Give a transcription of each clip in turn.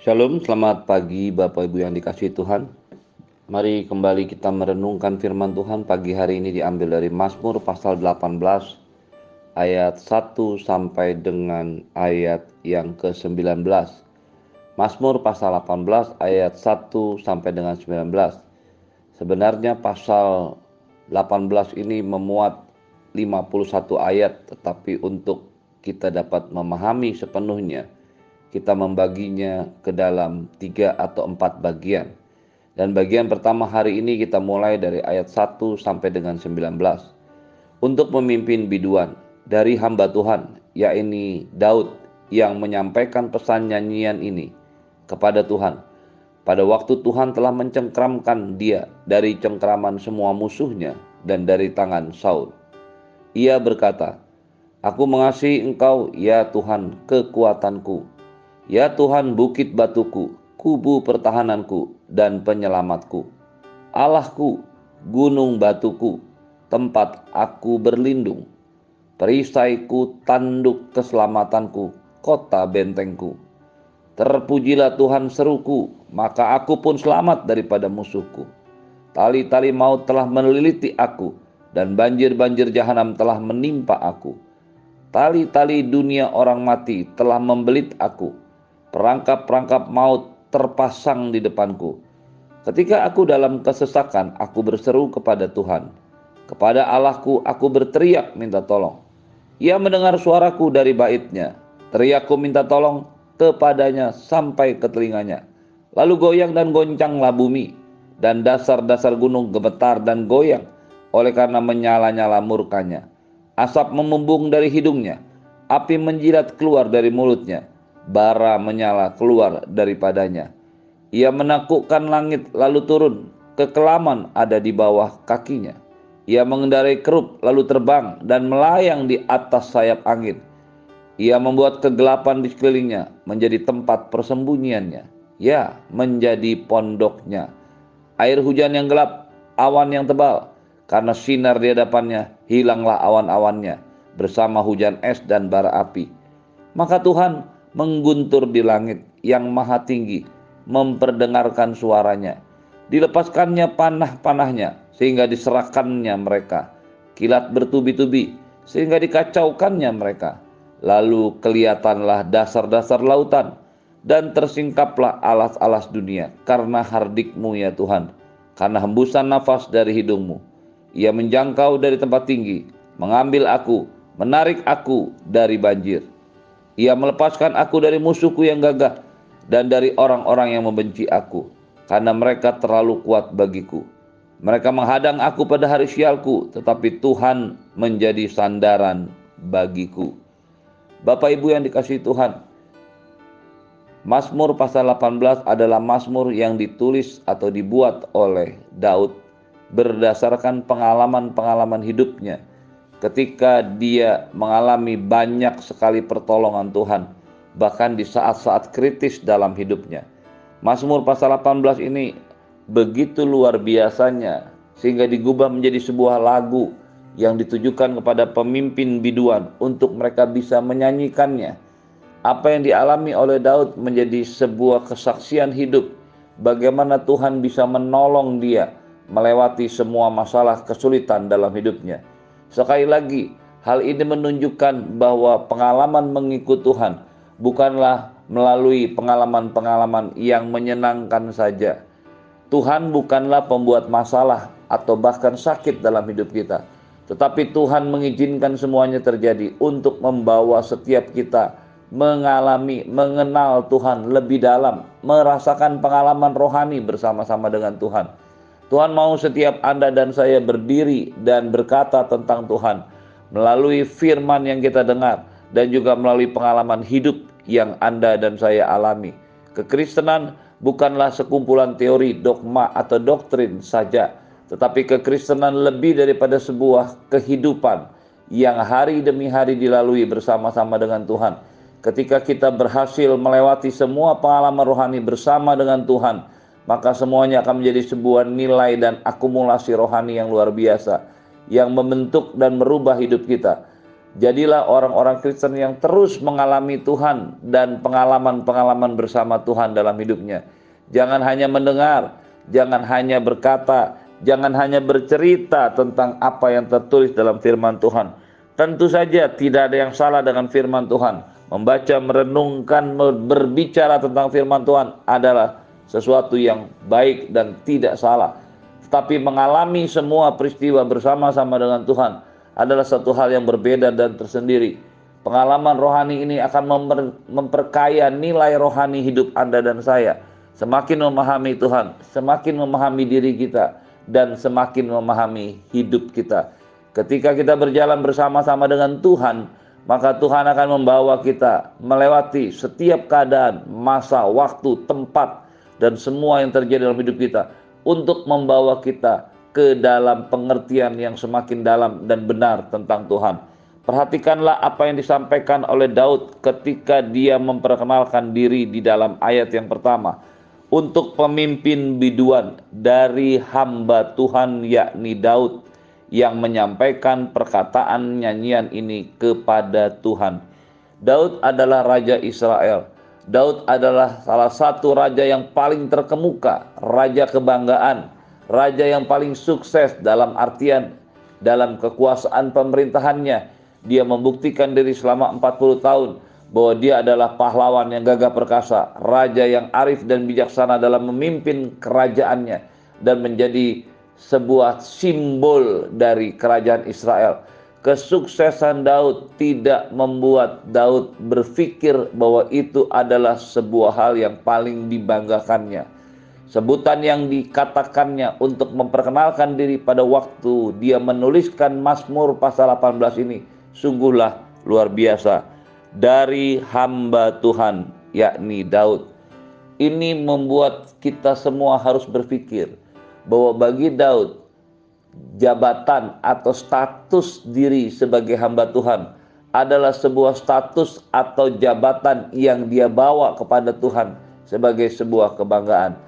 Shalom, selamat pagi Bapak Ibu yang dikasih Tuhan. Mari kembali kita merenungkan firman Tuhan pagi hari ini diambil dari Mazmur pasal 18 ayat 1 sampai dengan ayat yang ke-19. Mazmur pasal 18 ayat 1 sampai dengan 19. Sebenarnya pasal 18 ini memuat 51 ayat tetapi untuk kita dapat memahami sepenuhnya kita membaginya ke dalam tiga atau empat bagian. Dan bagian pertama hari ini kita mulai dari ayat 1 sampai dengan 19. Untuk memimpin biduan dari hamba Tuhan, yakni Daud yang menyampaikan pesan nyanyian ini kepada Tuhan. Pada waktu Tuhan telah mencengkramkan dia dari cengkraman semua musuhnya dan dari tangan Saul. Ia berkata, Aku mengasihi engkau, ya Tuhan, kekuatanku Ya Tuhan bukit batuku, kubu pertahananku dan penyelamatku. Allahku, gunung batuku, tempat aku berlindung. Perisaiku, tanduk keselamatanku, kota bentengku. Terpujilah Tuhan seruku, maka aku pun selamat daripada musuhku. Tali-tali maut telah meneliti aku, dan banjir-banjir jahanam telah menimpa aku. Tali-tali dunia orang mati telah membelit aku perangkap-perangkap maut terpasang di depanku. Ketika aku dalam kesesakan, aku berseru kepada Tuhan. Kepada Allahku, aku berteriak minta tolong. Ia mendengar suaraku dari baitnya. Teriakku minta tolong kepadanya sampai ke telinganya. Lalu goyang dan goncanglah bumi, dan dasar-dasar gunung gemetar dan goyang oleh karena menyala-nyala murkanya. Asap memembung dari hidungnya, api menjilat keluar dari mulutnya bara menyala keluar daripadanya. Ia menakutkan langit lalu turun, kekelaman ada di bawah kakinya. Ia mengendarai kerup lalu terbang dan melayang di atas sayap angin. Ia membuat kegelapan di sekelilingnya menjadi tempat persembunyiannya. Ya, menjadi pondoknya. Air hujan yang gelap, awan yang tebal, karena sinar di hadapannya, hilanglah awan-awannya bersama hujan es dan bara api. Maka Tuhan mengguntur di langit yang maha tinggi, memperdengarkan suaranya. Dilepaskannya panah-panahnya, sehingga diserahkannya mereka. Kilat bertubi-tubi, sehingga dikacaukannya mereka. Lalu kelihatanlah dasar-dasar lautan, dan tersingkaplah alas-alas dunia, karena hardikmu ya Tuhan, karena hembusan nafas dari hidungmu. Ia menjangkau dari tempat tinggi, mengambil aku, menarik aku dari banjir. Ia melepaskan aku dari musuhku yang gagah dan dari orang-orang yang membenci aku, karena mereka terlalu kuat bagiku. Mereka menghadang aku pada hari sialku, tetapi Tuhan menjadi sandaran bagiku. Bapak Ibu yang dikasihi Tuhan, Mazmur pasal 18 adalah mazmur yang ditulis atau dibuat oleh Daud berdasarkan pengalaman-pengalaman hidupnya ketika dia mengalami banyak sekali pertolongan Tuhan, bahkan di saat-saat kritis dalam hidupnya. Mazmur pasal 18 ini begitu luar biasanya sehingga digubah menjadi sebuah lagu yang ditujukan kepada pemimpin biduan untuk mereka bisa menyanyikannya. Apa yang dialami oleh Daud menjadi sebuah kesaksian hidup bagaimana Tuhan bisa menolong dia melewati semua masalah kesulitan dalam hidupnya Sekali lagi, hal ini menunjukkan bahwa pengalaman mengikut Tuhan bukanlah melalui pengalaman-pengalaman yang menyenangkan saja. Tuhan bukanlah pembuat masalah atau bahkan sakit dalam hidup kita, tetapi Tuhan mengizinkan semuanya terjadi untuk membawa setiap kita mengalami, mengenal Tuhan lebih dalam, merasakan pengalaman rohani bersama-sama dengan Tuhan. Tuhan mau setiap Anda dan saya berdiri dan berkata tentang Tuhan melalui firman yang kita dengar dan juga melalui pengalaman hidup yang Anda dan saya alami. Kekristenan bukanlah sekumpulan teori, dogma, atau doktrin saja, tetapi kekristenan lebih daripada sebuah kehidupan yang hari demi hari dilalui bersama-sama dengan Tuhan. Ketika kita berhasil melewati semua pengalaman rohani bersama dengan Tuhan, maka semuanya akan menjadi sebuah nilai dan akumulasi rohani yang luar biasa yang membentuk dan merubah hidup kita. Jadilah orang-orang Kristen yang terus mengalami Tuhan dan pengalaman-pengalaman bersama Tuhan dalam hidupnya. Jangan hanya mendengar, jangan hanya berkata, jangan hanya bercerita tentang apa yang tertulis dalam firman Tuhan. Tentu saja tidak ada yang salah dengan firman Tuhan. Membaca, merenungkan, berbicara tentang firman Tuhan adalah sesuatu yang baik dan tidak salah. Tetapi mengalami semua peristiwa bersama-sama dengan Tuhan adalah satu hal yang berbeda dan tersendiri. Pengalaman rohani ini akan memper, memperkaya nilai rohani hidup Anda dan saya. Semakin memahami Tuhan, semakin memahami diri kita, dan semakin memahami hidup kita. Ketika kita berjalan bersama-sama dengan Tuhan, maka Tuhan akan membawa kita melewati setiap keadaan, masa, waktu, tempat, dan semua yang terjadi dalam hidup kita untuk membawa kita ke dalam pengertian yang semakin dalam dan benar tentang Tuhan. Perhatikanlah apa yang disampaikan oleh Daud ketika dia memperkenalkan diri di dalam ayat yang pertama. Untuk pemimpin biduan dari hamba Tuhan yakni Daud yang menyampaikan perkataan nyanyian ini kepada Tuhan. Daud adalah raja Israel. Daud adalah salah satu raja yang paling terkemuka, raja kebanggaan, raja yang paling sukses dalam artian dalam kekuasaan pemerintahannya. Dia membuktikan diri selama 40 tahun bahwa dia adalah pahlawan yang gagah perkasa, raja yang arif dan bijaksana dalam memimpin kerajaannya dan menjadi sebuah simbol dari kerajaan Israel. Kesuksesan Daud tidak membuat Daud berpikir bahwa itu adalah sebuah hal yang paling dibanggakannya Sebutan yang dikatakannya untuk memperkenalkan diri pada waktu dia menuliskan Mazmur pasal 18 ini sungguhlah luar biasa dari hamba Tuhan yakni Daud. Ini membuat kita semua harus berpikir bahwa bagi Daud jabatan atau status diri sebagai hamba Tuhan adalah sebuah status atau jabatan yang dia bawa kepada Tuhan sebagai sebuah kebanggaan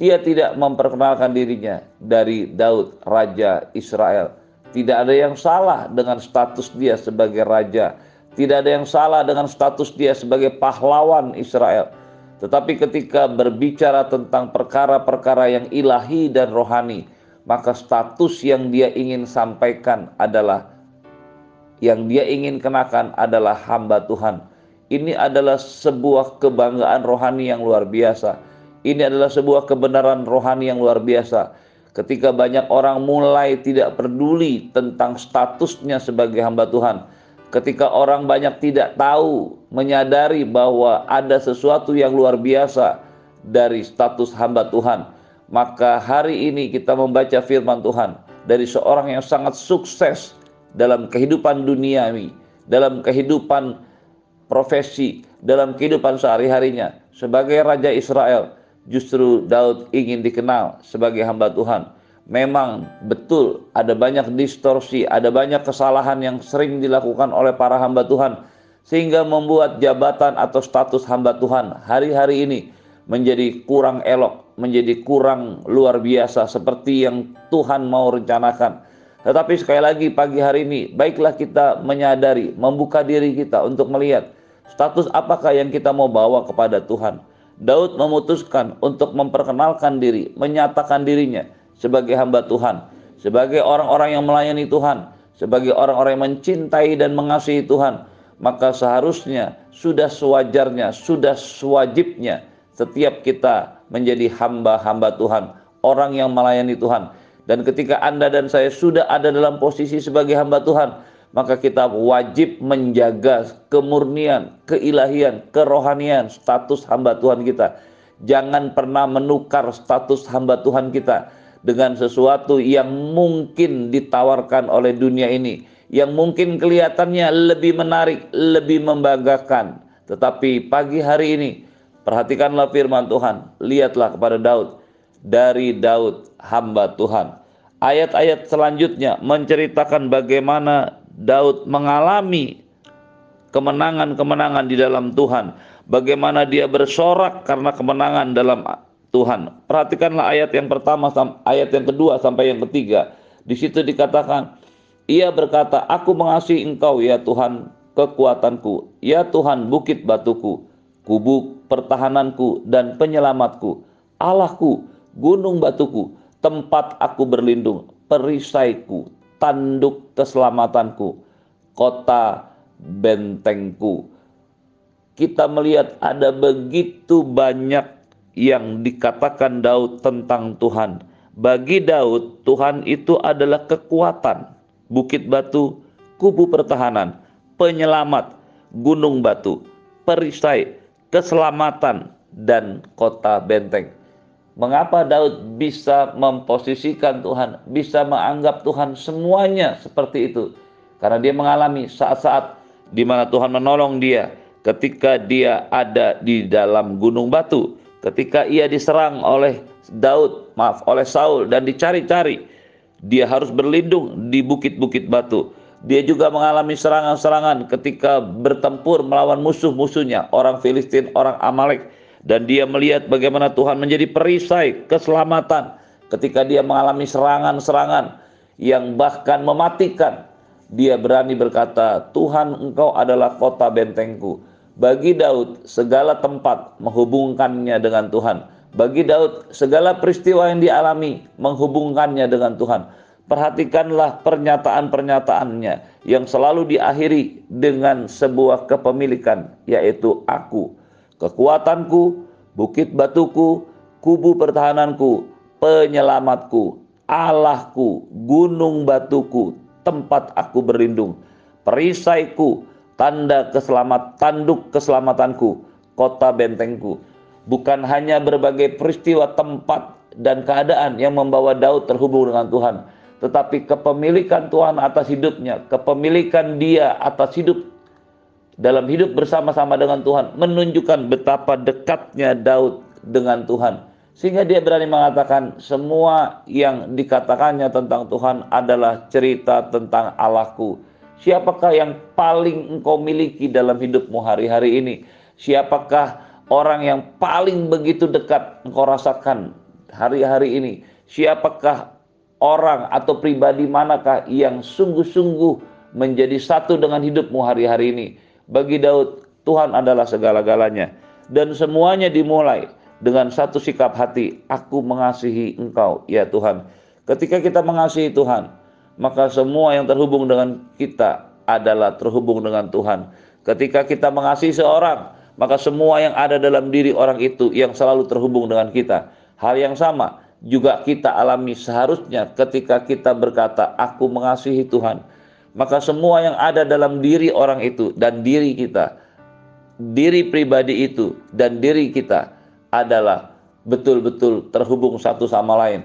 dia tidak memperkenalkan dirinya dari Daud, raja Israel. Tidak ada yang salah dengan status dia sebagai raja. Tidak ada yang salah dengan status dia sebagai pahlawan Israel. Tetapi ketika berbicara tentang perkara-perkara yang ilahi dan rohani, maka status yang dia ingin sampaikan adalah yang dia ingin kenakan adalah hamba Tuhan. Ini adalah sebuah kebanggaan rohani yang luar biasa ini adalah sebuah kebenaran rohani yang luar biasa. Ketika banyak orang mulai tidak peduli tentang statusnya sebagai hamba Tuhan, ketika orang banyak tidak tahu, menyadari bahwa ada sesuatu yang luar biasa dari status hamba Tuhan, maka hari ini kita membaca firman Tuhan dari seorang yang sangat sukses dalam kehidupan duniawi, dalam kehidupan profesi, dalam kehidupan sehari-harinya sebagai raja Israel justru Daud ingin dikenal sebagai hamba Tuhan. Memang betul ada banyak distorsi, ada banyak kesalahan yang sering dilakukan oleh para hamba Tuhan sehingga membuat jabatan atau status hamba Tuhan hari-hari ini menjadi kurang elok, menjadi kurang luar biasa seperti yang Tuhan mau rencanakan. Tetapi sekali lagi pagi hari ini baiklah kita menyadari, membuka diri kita untuk melihat status apakah yang kita mau bawa kepada Tuhan Daud memutuskan untuk memperkenalkan diri, menyatakan dirinya sebagai hamba Tuhan, sebagai orang-orang yang melayani Tuhan, sebagai orang-orang yang mencintai dan mengasihi Tuhan, maka seharusnya sudah sewajarnya, sudah sewajibnya setiap kita menjadi hamba-hamba Tuhan, orang yang melayani Tuhan. Dan ketika Anda dan saya sudah ada dalam posisi sebagai hamba Tuhan, maka kita wajib menjaga kemurnian, keilahian, kerohanian, status hamba Tuhan kita. Jangan pernah menukar status hamba Tuhan kita dengan sesuatu yang mungkin ditawarkan oleh dunia ini, yang mungkin kelihatannya lebih menarik, lebih membanggakan. Tetapi pagi hari ini, perhatikanlah firman Tuhan, lihatlah kepada Daud, dari Daud hamba Tuhan. Ayat-ayat selanjutnya menceritakan bagaimana Daud mengalami kemenangan-kemenangan di dalam Tuhan. Bagaimana dia bersorak karena kemenangan dalam Tuhan. Perhatikanlah ayat yang pertama, ayat yang kedua sampai yang ketiga. Di situ dikatakan, Ia berkata, Aku mengasihi engkau ya Tuhan kekuatanku, ya Tuhan bukit batuku, kubu pertahananku dan penyelamatku, Allahku, gunung batuku, tempat aku berlindung, perisaiku, tanduk keselamatanku, kota bentengku. Kita melihat ada begitu banyak yang dikatakan Daud tentang Tuhan. Bagi Daud, Tuhan itu adalah kekuatan, bukit batu, kubu pertahanan, penyelamat, gunung batu, perisai, keselamatan, dan kota benteng. Mengapa Daud bisa memposisikan Tuhan, bisa menganggap Tuhan semuanya seperti itu? Karena dia mengalami saat-saat di mana Tuhan menolong dia ketika dia ada di dalam gunung batu, ketika ia diserang oleh Daud, maaf, oleh Saul dan dicari-cari. Dia harus berlindung di bukit-bukit batu. Dia juga mengalami serangan-serangan ketika bertempur melawan musuh-musuhnya, orang Filistin, orang Amalek. Dan dia melihat bagaimana Tuhan menjadi perisai keselamatan ketika dia mengalami serangan-serangan yang bahkan mematikan. Dia berani berkata, Tuhan engkau adalah kota bentengku. Bagi Daud, segala tempat menghubungkannya dengan Tuhan. Bagi Daud, segala peristiwa yang dialami menghubungkannya dengan Tuhan Perhatikanlah pernyataan-pernyataannya yang selalu diakhiri dengan sebuah kepemilikan, yaitu aku, kekuatanku, bukit batuku, kubu pertahananku, penyelamatku, Allahku, gunung batuku, tempat aku berlindung, perisaiku, tanda keselamat, tanduk keselamatanku, kota bentengku. Bukan hanya berbagai peristiwa tempat dan keadaan yang membawa Daud terhubung dengan Tuhan, tetapi kepemilikan Tuhan atas hidupnya, kepemilikan dia atas hidup dalam hidup bersama-sama dengan Tuhan menunjukkan betapa dekatnya Daud dengan Tuhan sehingga dia berani mengatakan semua yang dikatakannya tentang Tuhan adalah cerita tentang Allahku. Siapakah yang paling engkau miliki dalam hidupmu hari-hari ini? Siapakah orang yang paling begitu dekat engkau rasakan hari-hari ini? Siapakah orang atau pribadi manakah yang sungguh-sungguh menjadi satu dengan hidupmu hari-hari ini? Bagi Daud, Tuhan adalah segala-galanya. Dan semuanya dimulai dengan satu sikap hati, aku mengasihi engkau, ya Tuhan. Ketika kita mengasihi Tuhan, maka semua yang terhubung dengan kita adalah terhubung dengan Tuhan. Ketika kita mengasihi seorang, maka semua yang ada dalam diri orang itu yang selalu terhubung dengan kita. Hal yang sama, juga kita alami seharusnya ketika kita berkata aku mengasihi Tuhan. Maka semua yang ada dalam diri orang itu dan diri kita diri pribadi itu dan diri kita adalah betul-betul terhubung satu sama lain.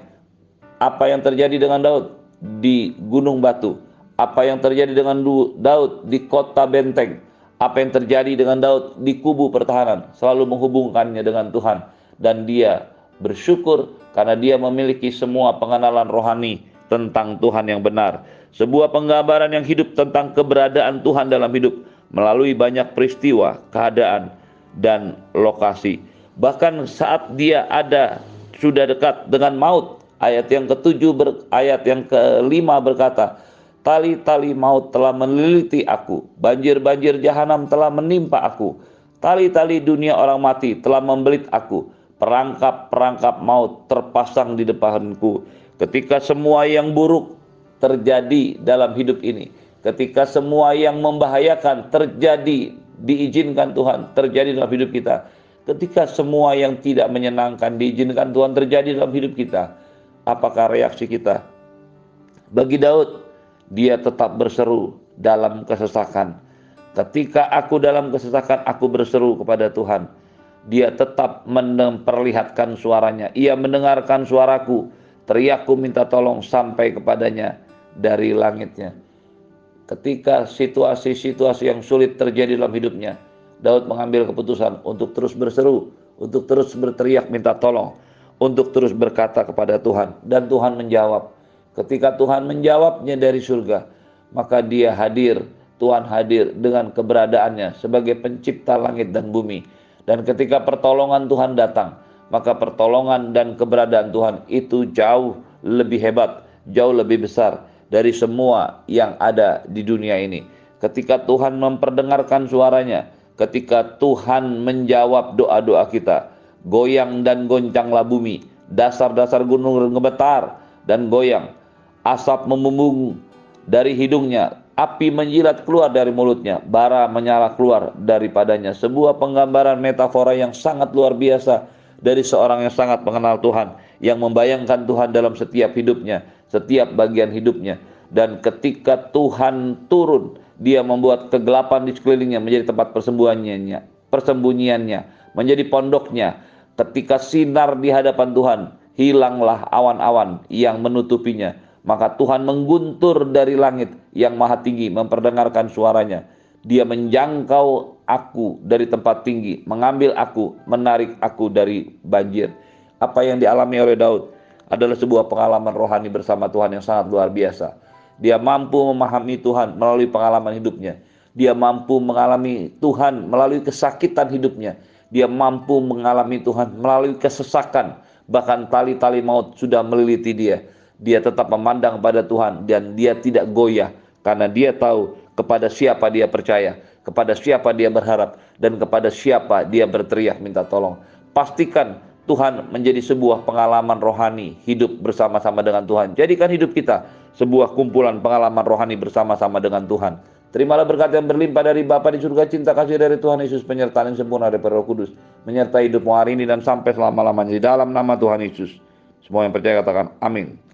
Apa yang terjadi dengan Daud? Di gunung batu. Apa yang terjadi dengan Daud? Di kota benteng. Apa yang terjadi dengan Daud? Di kubu pertahanan. Selalu menghubungkannya dengan Tuhan. Dan dia bersyukur karena dia memiliki semua pengenalan rohani tentang Tuhan yang benar. Sebuah penggambaran yang hidup tentang keberadaan Tuhan dalam hidup melalui banyak peristiwa, keadaan, dan lokasi. Bahkan saat dia ada sudah dekat dengan maut, ayat yang ketujuh ber, ayat yang kelima berkata, Tali-tali maut telah meneliti aku, banjir-banjir jahanam telah menimpa aku, tali-tali dunia orang mati telah membelit aku, perangkap-perangkap maut terpasang di depanku. Ketika semua yang buruk terjadi dalam hidup ini, ketika semua yang membahayakan terjadi, diizinkan Tuhan terjadi dalam hidup kita, ketika semua yang tidak menyenangkan diizinkan Tuhan terjadi dalam hidup kita, apakah reaksi kita? Bagi Daud, dia tetap berseru dalam kesesakan. Ketika aku dalam kesesakan, aku berseru kepada Tuhan dia tetap memperlihatkan suaranya. Ia mendengarkan suaraku, teriakku minta tolong sampai kepadanya dari langitnya. Ketika situasi-situasi yang sulit terjadi dalam hidupnya, Daud mengambil keputusan untuk terus berseru, untuk terus berteriak minta tolong, untuk terus berkata kepada Tuhan. Dan Tuhan menjawab. Ketika Tuhan menjawabnya dari surga, maka dia hadir, Tuhan hadir dengan keberadaannya sebagai pencipta langit dan bumi dan ketika pertolongan Tuhan datang, maka pertolongan dan keberadaan Tuhan itu jauh lebih hebat, jauh lebih besar dari semua yang ada di dunia ini. Ketika Tuhan memperdengarkan suaranya, ketika Tuhan menjawab doa-doa kita, goyang dan goncanglah bumi, dasar-dasar gunung gemetar dan goyang, asap memumbung dari hidungnya, api menjilat keluar dari mulutnya, bara menyala keluar daripadanya. Sebuah penggambaran metafora yang sangat luar biasa dari seorang yang sangat mengenal Tuhan, yang membayangkan Tuhan dalam setiap hidupnya, setiap bagian hidupnya. Dan ketika Tuhan turun, dia membuat kegelapan di sekelilingnya menjadi tempat persembunyiannya, persembunyiannya, menjadi pondoknya. Ketika sinar di hadapan Tuhan, hilanglah awan-awan yang menutupinya maka Tuhan mengguntur dari langit yang maha tinggi memperdengarkan suaranya. Dia menjangkau aku dari tempat tinggi, mengambil aku, menarik aku dari banjir. Apa yang dialami oleh Daud adalah sebuah pengalaman rohani bersama Tuhan yang sangat luar biasa. Dia mampu memahami Tuhan melalui pengalaman hidupnya. Dia mampu mengalami Tuhan melalui kesakitan hidupnya. Dia mampu mengalami Tuhan melalui kesesakan, bahkan tali-tali maut sudah meliliti dia dia tetap memandang pada Tuhan dan dia tidak goyah karena dia tahu kepada siapa dia percaya, kepada siapa dia berharap dan kepada siapa dia berteriak minta tolong. Pastikan Tuhan menjadi sebuah pengalaman rohani hidup bersama-sama dengan Tuhan. Jadikan hidup kita sebuah kumpulan pengalaman rohani bersama-sama dengan Tuhan. Terimalah berkat yang berlimpah dari Bapa di surga, cinta kasih dari Tuhan Yesus, penyertaan yang sempurna dari Roh Kudus, menyertai hidupmu hari ini dan sampai selama-lamanya di dalam nama Tuhan Yesus. Semua yang percaya katakan amin.